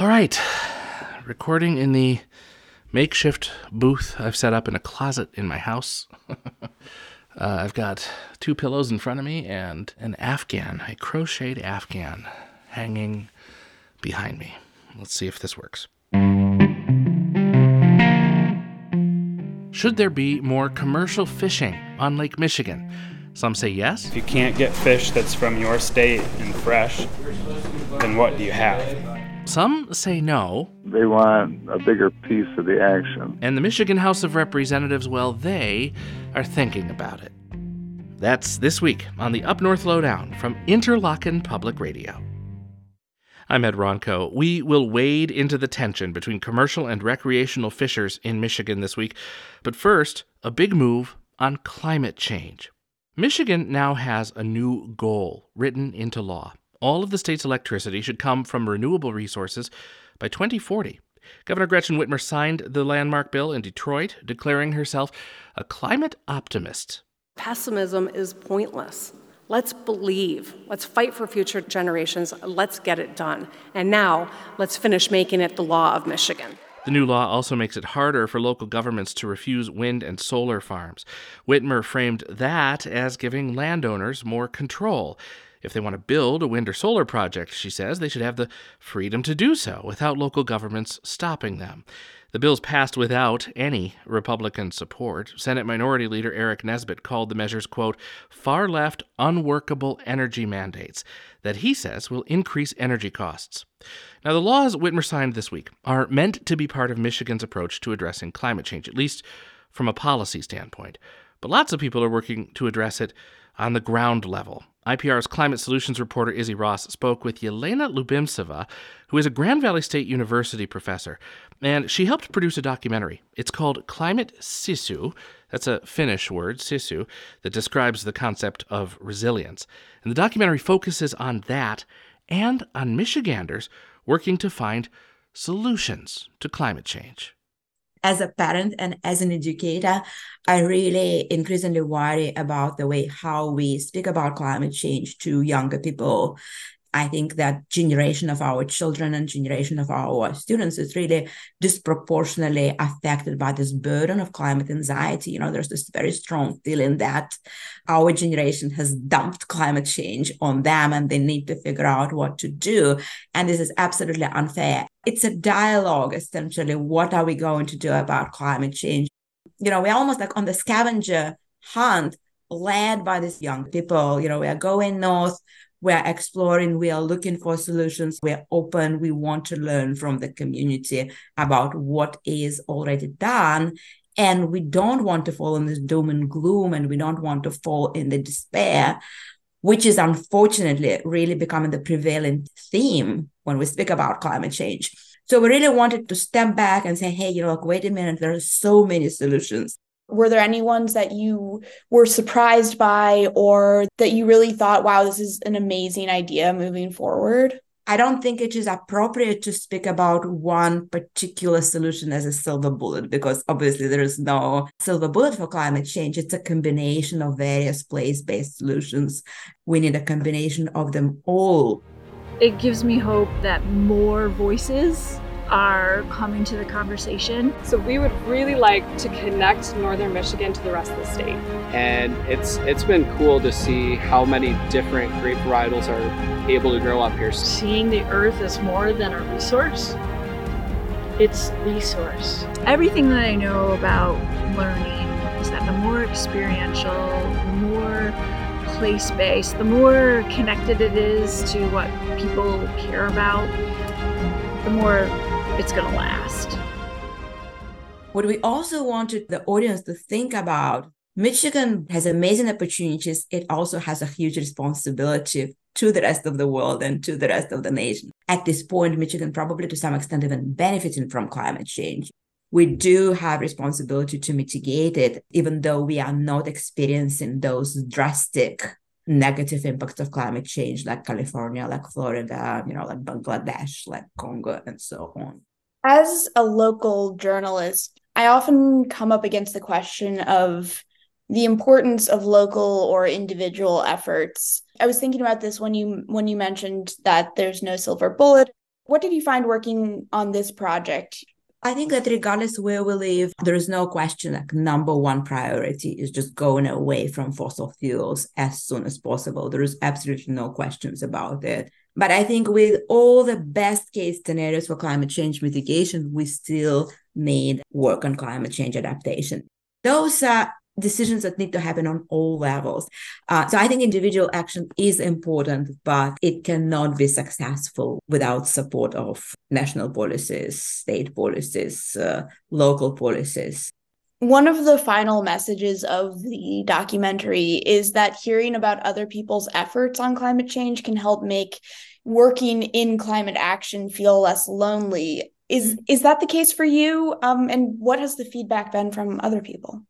All right. Recording in the makeshift booth I've set up in a closet in my house. uh, I've got two pillows in front of me and an afghan, a crocheted afghan, hanging behind me. Let's see if this works. Should there be more commercial fishing on Lake Michigan? Some say yes. If you can't get fish that's from your state and fresh, then what do you have? Some say no. They want a bigger piece of the action. And the Michigan House of Representatives, well, they are thinking about it. That's this week on the Up North Lowdown from Interlochen Public Radio. I'm Ed Ronco. We will wade into the tension between commercial and recreational fishers in Michigan this week. But first, a big move on climate change. Michigan now has a new goal written into law all of the state's electricity should come from renewable resources by 2040. Governor Gretchen Whitmer signed the landmark bill in Detroit, declaring herself a climate optimist. Pessimism is pointless. Let's believe. Let's fight for future generations. Let's get it done. And now, let's finish making it the law of Michigan. The new law also makes it harder for local governments to refuse wind and solar farms. Whitmer framed that as giving landowners more control. If they want to build a wind or solar project, she says, they should have the freedom to do so without local governments stopping them. The bill's passed without any Republican support. Senate Minority Leader Aric Nesbitt called the measures, quote, far left, unworkable energy mandates that he says will increase energy costs. Now, the laws Whitmer signed this week are meant to be part of Michigan's approach to addressing climate change, at least from a policy standpoint. But lots of people are working to address it on the ground level. IPR's climate solutions reporter Izzy Ross spoke with Yelena Lioubimtseva, who is a Grand Valley State University professor, and she helped produce a documentary. It's called Climate Sisu. That's a Finnish word, sisu, that describes the concept of resilience. And the documentary focuses on that and on Michiganders working to find solutions to climate change as a parent and as an educator, I really increasingly worry about the way how we speak about climate change to younger people. I think that generation of our children and generation of our students is really disproportionately affected by this burden of climate anxiety. You know, there's this very strong feeling that our generation has dumped climate change on them and they need to figure out what to do. And this is absolutely unfair. It's a dialogue, essentially. What are we going to do about climate change? You know, we're almost like on the scavenger hunt led by these young people. You know, we are going north we're exploring, we are looking for solutions, we're open, we want to learn from the community about what is already done. And we don't want to fall in this doom and gloom, and we don't want to fall in the despair, which is unfortunately really becoming the prevailing theme when we speak about climate change. So we really wanted to step back and say, hey, you know, like, wait a minute, there are so many solutions were there any ones that you were surprised by or that you really thought wow this is an amazing idea moving forward I don't think it is appropriate to speak about one particular solution as a silver bullet because obviously there is no silver bullet for climate change. It's a combination of various place based solutions. We need a combination of them all. It gives me hope that more voices are coming to the conversation. So we would really like to connect northern Michigan to the rest of the state. And it's it's been cool to see how many different grape varietals are able to grow up here. Seeing the earth as more than a resource, it's the source. Everything that I know about learning is that the more experiential, the more place based, the more connected it is to what people care about, the more it's going to last. What we also wanted the audience to think about Michigan has amazing opportunities. It also has a huge responsibility to the rest of the world and to the rest of the nation. At this point, Michigan probably to some extent even benefiting from climate change. We do have responsibility to mitigate it, even though we are not experiencing those drastic negative impacts of climate change like California, like Florida, you know, like Bangladesh, like Congo, and so on. As a local journalist, I often come up against the question of the importance of local or individual efforts. I was thinking about this when you when you mentioned that there's no silver bullet. What did you find working on this project? I think that regardless where we live, there is no question like number one priority is just going away from fossil fuels as soon as possible. There is absolutely no questions about it. But I think with all the best case scenarios for climate change mitigation, we still need work on climate change adaptation. Those are decisions that need to happen on all levels. Uh, so I think individual action is important, but it cannot be successful without support of national policies, state policies, uh, local policies. One of the final messages of the documentary is that hearing about other people's efforts on climate change can help make working in climate action feel less lonely. Is is that the case for you? Um, and what has the feedback been from other people?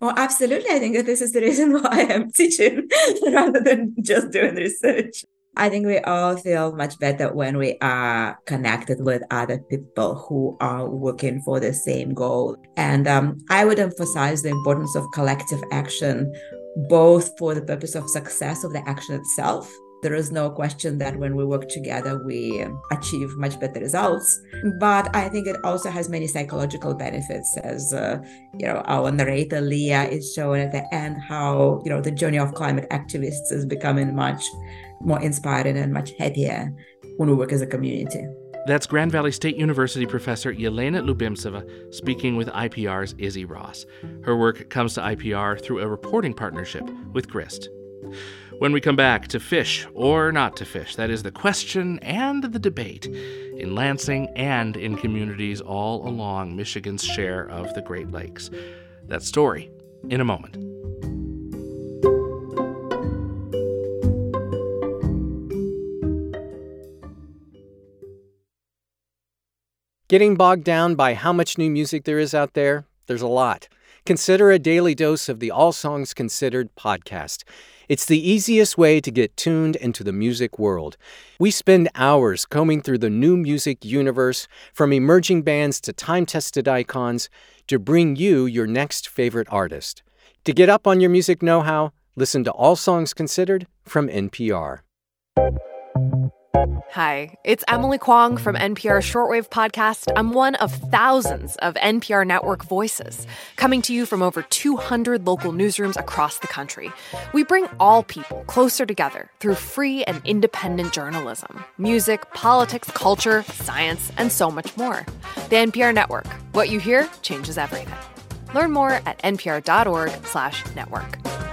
Well, absolutely. I think that this is the reason why I'm teaching rather than just doing research. I think we all feel much better when we are connected with other people who are working for the same goal. And um, I would emphasize the importance of collective action, both for the purpose of success of the action itself there is no question that when we work together, we achieve much better results. But I think it also has many psychological benefits, as uh, you know, our narrator Leah is showing at the end how you know the journey of climate activists is becoming much more inspiring and much happier when we work as a community. That's Grand Valley State University professor Yelena Lioubimtseva speaking with IPR's Izzy Ross. Her work comes to IPR through a reporting partnership with GRIST. When we come back to fish or not to fish, that is the question and the debate in Lansing and in communities all along Michigan's share of the Great Lakes. That story in a moment. Getting bogged down by how much new music there is out there? There's a lot. Consider a daily dose of the All Songs Considered podcast. It's the easiest way to get tuned into the music world. We spend hours combing through the new music universe, from emerging bands to time tested icons, to bring you your next favorite artist. To get up on your music know how, listen to All Songs Considered from NPR. Hi, it's Emily Kwong from NPR Shortwave Podcast. I'm one of thousands of NPR network voices coming to you from over 200 local newsrooms across the country. We bring all people closer together through free and independent journalism, music, politics, culture, science, and so much more. The NPR network. What you hear changes everything. Learn more at npr.org/network.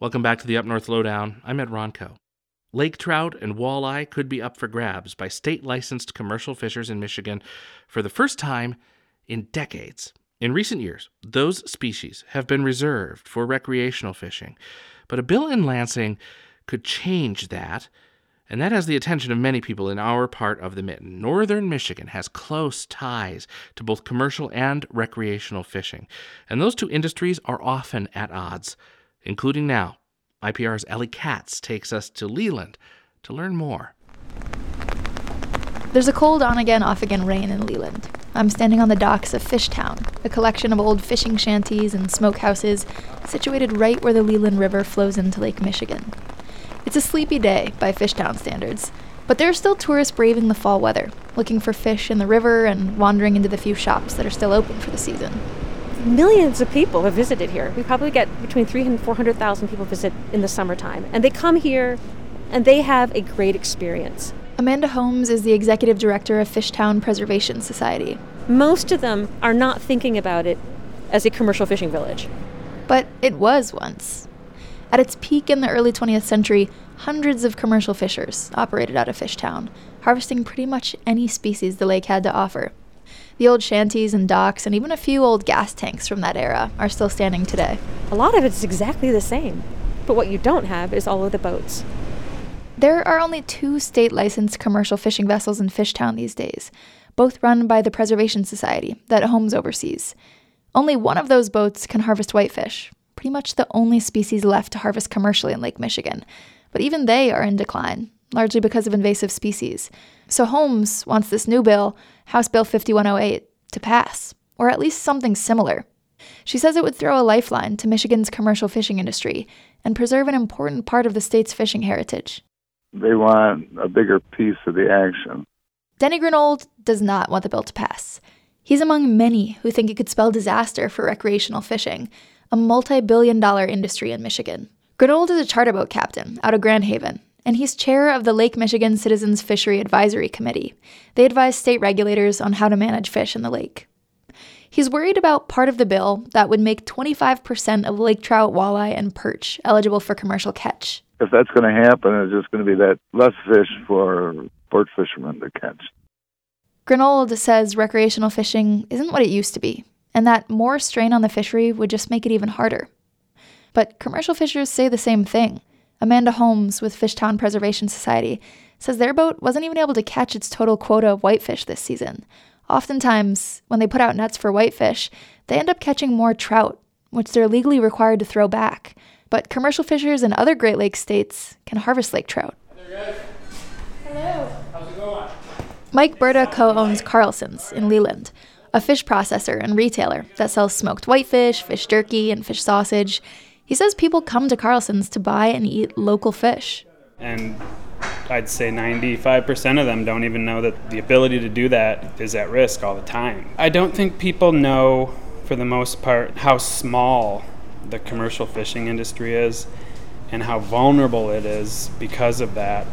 Welcome back to the Up North Lowdown. I'm Ed Ronco. Lake trout and walleye could be up for grabs by state licensed commercial fishers in Michigan for the first time in decades. In recent years, those species have been reserved for recreational fishing, but a bill in Lansing could change that, and that has the attention of many people in our part of the mitten. Northern Michigan has close ties to both commercial and recreational fishing, and those two industries are often at odds including now. IPR's Ellie Katz takes us to Leland to learn more. There's a cold on again, off again rain in Leland. I'm standing on the docks of Fishtown, a collection of old fishing shanties and smokehouses situated right where the Leland River flows into Lake Michigan. It's a sleepy day by Fishtown standards, but there are still tourists braving the fall weather, looking for fish in the river and wandering into the few shops that are still open for the season millions of people have visited here. We probably get between 300 and 400,000 people visit in the summertime. And they come here and they have a great experience. Amanda Holmes is the executive director of Fishtown Preservation Society. Most of them are not thinking about it as a commercial fishing village. But it was once. At its peak in the early 20th century, hundreds of commercial fishers operated out of Fishtown, harvesting pretty much any species the lake had to offer. The old shanties and docks, and even a few old gas tanks from that era, are still standing today. A lot of it's exactly the same, but what you don't have is all of the boats. There are only two state licensed commercial fishing vessels in Fishtown these days, both run by the Preservation Society that Holmes oversees. Only one of those boats can harvest whitefish, pretty much the only species left to harvest commercially in Lake Michigan. But even they are in decline, largely because of invasive species. So Holmes wants this new bill, House Bill 5108, to pass, or at least something similar. She says it would throw a lifeline to Michigan's commercial fishing industry and preserve an important part of the state's fishing heritage. They want a bigger piece of the action. Denny Grinold does not want the bill to pass. He's among many who think it could spell disaster for recreational fishing, a multi billion dollar industry in Michigan. Grinold is a charter boat captain out of Grand Haven, and he's chair of the Lake Michigan Citizens Fishery Advisory Committee. They advise state regulators on how to manage fish in the lake. He's worried about part of the bill that would make 25% of lake trout, walleye, and perch eligible for commercial catch. If that's going to happen, it's just going to be that less fish for sport fishermen to catch. Grinold says recreational fishing isn't what it used to be, and that more strain on the fishery would just make it even harder. But commercial fishers say the same thing. Amanda Holmes with Fishtown Preservation Society says their boat wasn't even able to catch its total quota of whitefish this season, Oftentimes, when they put out nets for whitefish, they end up catching more trout, which they're legally required to throw back. But commercial fishers in other Great Lakes states can harvest lake trout. Hello. How's it going? Mike Berta co owns Carlson's in Leland, a fish processor and retailer that sells smoked whitefish, fish jerky, and fish sausage. He says people come to Carlson's to buy and eat local fish. And I'd say 95% of them don't even know that the ability to do that is at risk all the time. I don't think people know, for the most part, how small the commercial fishing industry is and how vulnerable it is because of that.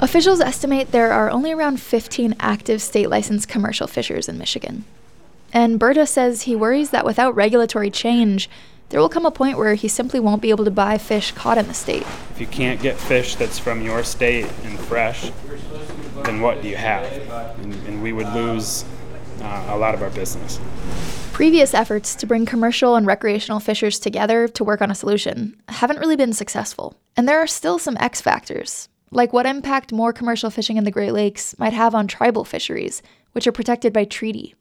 Officials estimate there are only around 15 active state licensed commercial fishers in Michigan. And Berta says he worries that without regulatory change, there will come a point where he simply won't be able to buy fish caught in the state. If you can't get fish that's from your state and fresh, then what do you have? And, and we would lose uh, a lot of our business. Previous efforts to bring commercial and recreational fishers together to work on a solution haven't really been successful. And there are still some X factors, like what impact more commercial fishing in the Great Lakes might have on tribal fisheries, which are protected by treaty.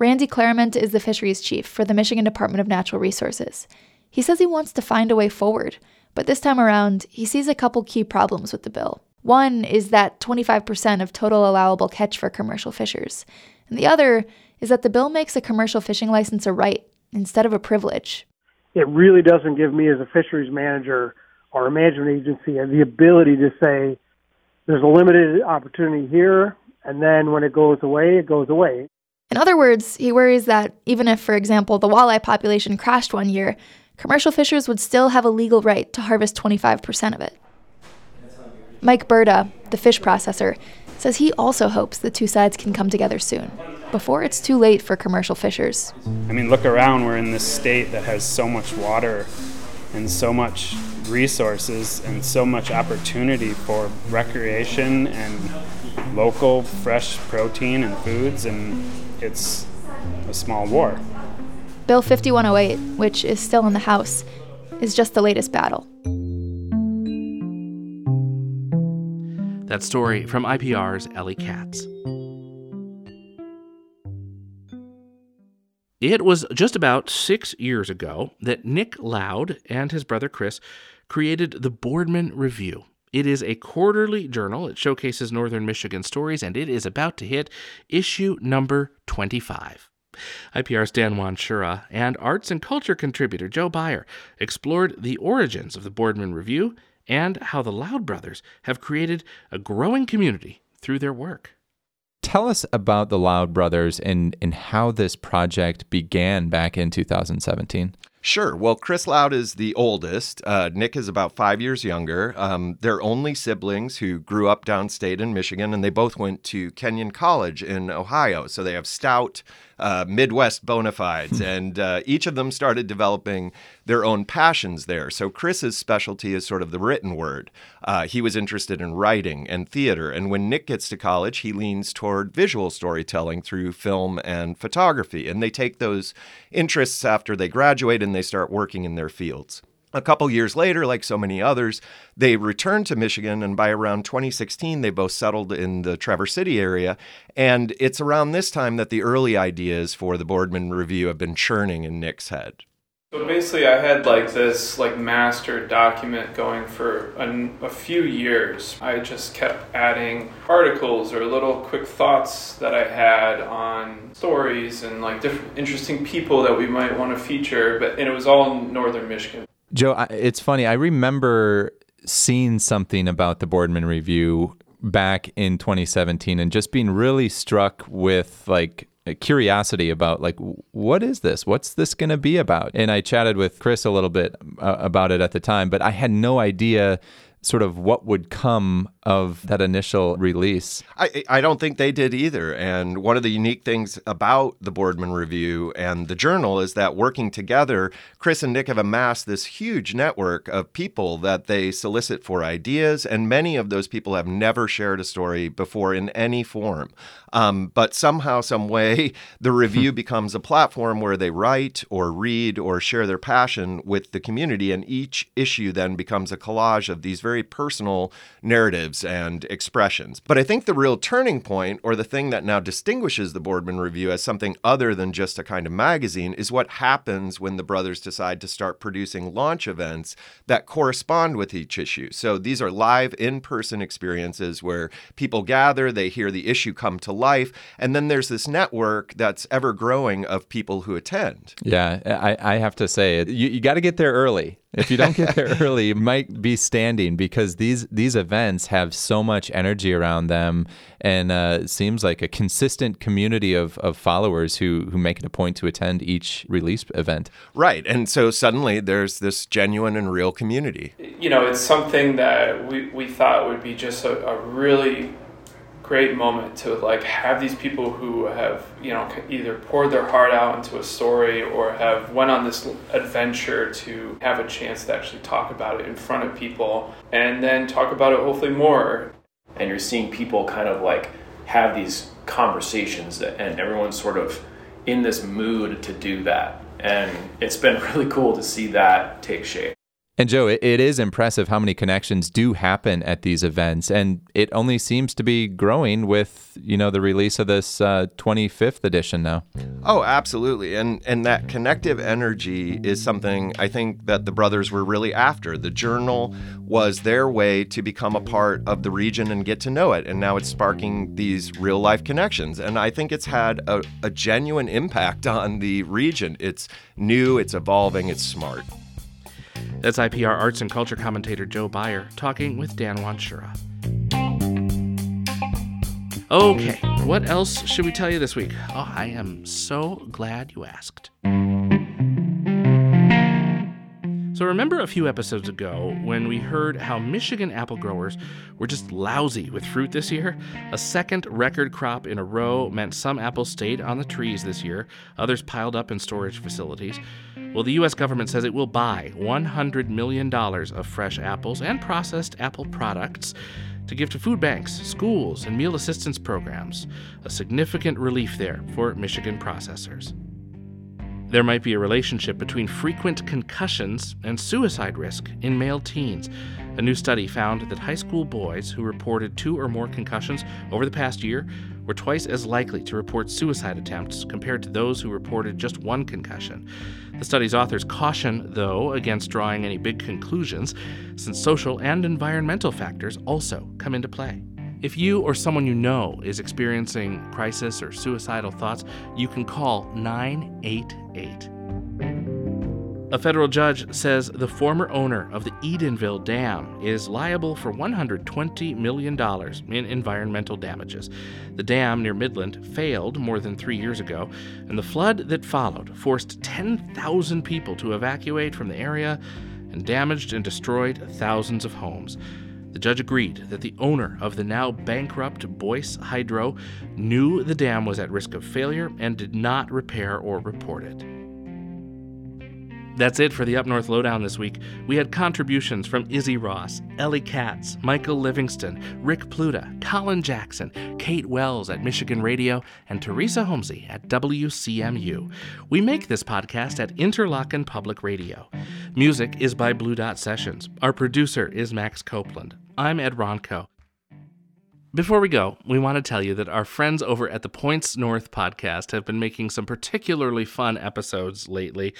Randy Claramunt is the fisheries chief for the Michigan Department of Natural Resources. He says he wants to find a way forward, but this time around, he sees a couple key problems with the bill. One is that 25% of total allowable catch for commercial fishers, and the other is that the bill makes a commercial fishing license a right instead of a privilege. It really doesn't give me, as a fisheries manager or a management agency, the ability to say there's a limited opportunity here, and then when it goes away, it goes away. In other words, he worries that even if, for example, the walleye population crashed one year, commercial fishers would still have a legal right to harvest 25% of it. Mike Berta, the fish processor, says he also hopes the two sides can come together soon, before it's too late for commercial fishers. I mean, look around. We're in this state that has so much water and so much resources and so much opportunity for recreation and local fresh protein and foods and it's a small war. Bill 5108, which is still in the House, is just the latest battle. That story from IPR's Ellie Katz. It was just about six years ago that Nick Loud and his brother Chris created the Boardman Review. It is a quarterly journal. It showcases Northern Michigan stories, and it is about to hit issue number 25. IPR's Dan Wanschura and arts and culture contributor Joe Beyer explored the origins of the Boardman Review and how the Loud brothers have created a growing community through their work. Tell us about the Loud brothers and, and how this project began back in 2017. Sure. Well, Chris Loud is the oldest. Uh, Nick is about five years younger. Um, they're only siblings who grew up downstate in Michigan, and they both went to Kenyon College in Ohio. So they have stout uh, Midwest bona fides, hmm. and uh, each of them started developing their own passions there. So Chris's specialty is sort of the written word. Uh, he was interested in writing and theater, and when Nick gets to college, he leans toward visual storytelling through film and photography, and they take those interests after they graduate and they start working in their fields. A couple years later, like so many others, they returned to Michigan, and by around 2016, they both settled in the Traverse City area. And it's around this time that the early ideas for the Boardman Review have been churning in Nick's head. So basically, I had like this like master document going for a, a, few years. I just kept adding articles or little quick thoughts that I had on stories and like different interesting people that we might want to feature. But and it was all in northern Michigan. Joe, it's funny. I remember seeing something about the Boardman Review back in 2017 and just being really struck with like curiosity about like what is this what's this going to be about and i chatted with chris a little bit uh, about it at the time but i had no idea sort of what would come of that initial release. I, I don't think they did either. And one of the unique things about the Boardman Review and the journal is that working together, Chris and Nick have amassed this huge network of people that they solicit for ideas. And many of those people have never shared a story before in any form. Um, but somehow, some way, the review becomes a platform where they write or read or share their passion with the community. And each issue then becomes a collage of these very personal narratives and expressions. But I think the real turning point, or the thing that now distinguishes the Boardman Review as something other than just a kind of magazine, is what happens when the brothers decide to start producing launch events that correspond with each issue. So these are live in person experiences where people gather, they hear the issue come to life, and then there's this network that's ever growing of people who attend. Yeah, I, I have to say, you, you got to get there early. If you don't get there early, you might be standing because these these events have so much energy around them, and uh, seems like a consistent community of, of followers who who make it a point to attend each release event. Right, and so suddenly there's this genuine and real community. You know, it's something that we we thought would be just a, a really great moment to like have these people who have you know either poured their heart out into a story or have went on this adventure to have a chance to actually talk about it in front of people and then talk about it hopefully more. And you're seeing people kind of like have these conversations and everyone's sort of in this mood to do that. And it's been really cool to see that take shape and Joe, it, it is impressive how many connections do happen at these events, and it only seems to be growing with you know the release of this uh, 25th edition now. Oh, absolutely, and and that connective energy is something I think that the brothers were really after. The journal was their way to become a part of the region and get to know it, and now it's sparking these real life connections, and I think it's had a, a genuine impact on the region. It's new, it's evolving, it's smart. That's IPR arts and culture commentator Joe Beyer talking with Dan Wanschura. Okay, what else should we tell you this week? Oh, I am so glad you asked. So, remember a few episodes ago when we heard how Michigan apple growers were just lousy with fruit this year? A second record crop in a row meant some apples stayed on the trees this year, others piled up in storage facilities. Well, the U.S. government says it will buy $100 million of fresh apples and processed apple products to give to food banks, schools, and meal assistance programs. A significant relief there for Michigan processors. There might be a relationship between frequent concussions and suicide risk in male teens. A new study found that high school boys who reported two or more concussions over the past year were twice as likely to report suicide attempts compared to those who reported just one concussion. The study's authors caution, though, against drawing any big conclusions, since social and environmental factors also come into play. If you or someone you know is experiencing crisis or suicidal thoughts, you can call 988. A federal judge says the former owner of the Edenville Dam is liable for $120 million in environmental damages. The dam near Midland failed more than three years ago, and the flood that followed forced 10,000 people to evacuate from the area and damaged and destroyed thousands of homes. The judge agreed that the owner of the now bankrupt Boyce Hydro knew the dam was at risk of failure and did not repair or report it. That's it for the Up North Lowdown this week. We had contributions from Izzy Ross, Ellie Katz, Michael Livingston, Rick Pluta, Colin Jackson, Kate Wells at Michigan Radio, and Teresa Homsi at WCMU. We make this podcast at Interlochen Public Radio. Music is by Blue Dot Sessions. Our producer is Max Copeland. I'm Ed Ronco. Before we go, we want to tell you that our friends over at the Points North podcast have been making some particularly fun episodes lately,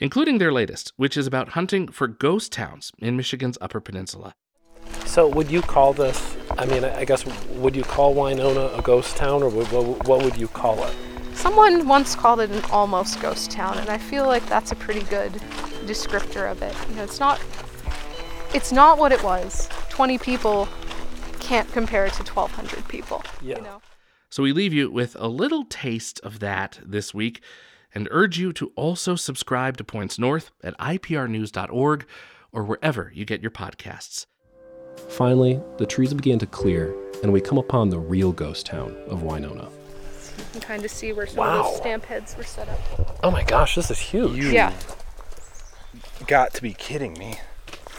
including their latest, which is about hunting for ghost towns in Michigan's Upper Peninsula. So, would you call this? I mean, I guess would you call Winona a ghost town, or what, what would you call it? Someone once called it an almost ghost town, and I feel like that's a pretty good descriptor of it. You know, it's not it's not what it was. 20 people can't compare to 1,200 people. Yeah. You know? So we leave you with a little taste of that this week and urge you to also subscribe to Points North at iprnews.org or wherever you get your podcasts. Finally, the trees began to clear, and we come upon the real ghost town of Winona. You can kind of see where some wow. of those stamp heads were set up. Oh my gosh, this is huge. Yeah. Got to be kidding me.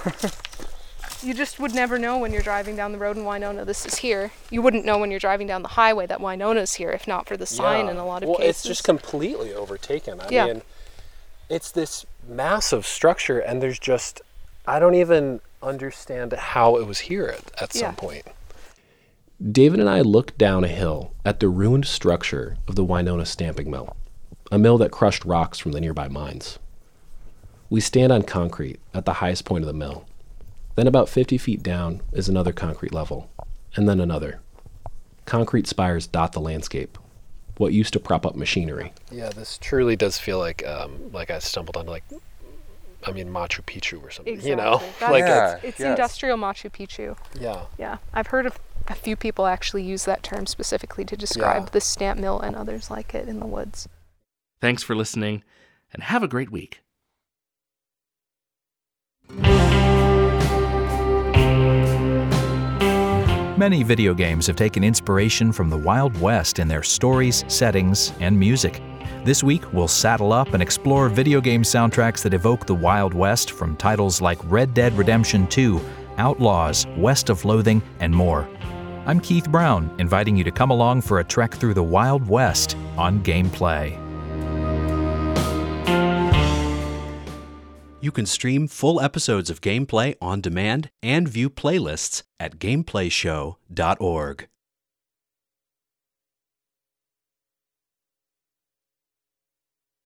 you just would never know when you're driving down the road in Winona this is here. You wouldn't know when you're driving down the highway that Winona's here if not for the sign yeah. in a lot of well, cases. it's just completely overtaken. I yeah. mean, it's this massive structure and there's just I don't even understand how it was here at, at some Yeah. point. David and I looked down a hill at the ruined structure of the Winona Stamping Mill, a mill that crushed rocks from the nearby mines. We stand on concrete at the highest point of the mill. Then, about 50 feet down, is another concrete level, and then another. Concrete spires dot the landscape, what used to prop up machinery. Yeah, this truly does feel like um, like I stumbled on like I mean Machu Picchu or something. Exactly. You know, That's- like it's, it's, it's industrial Machu Picchu. Yeah. Yeah. I've heard of a few people actually use that term specifically to describe Yeah. the stamp mill and others like it in the woods. Thanks for listening and have a great week. Many video games have taken inspiration from the Wild West in their stories, settings, and music. This week, we'll saddle up and explore video game soundtracks that evoke the Wild West from titles like Red Dead Redemption 2, Outlaws, West of Loathing, and more. I'm Keith Brown, inviting you to come along for a trek through the Wild West on Gameplay. You can stream full episodes of Gameplay on demand and view playlists at gameplayshow.org.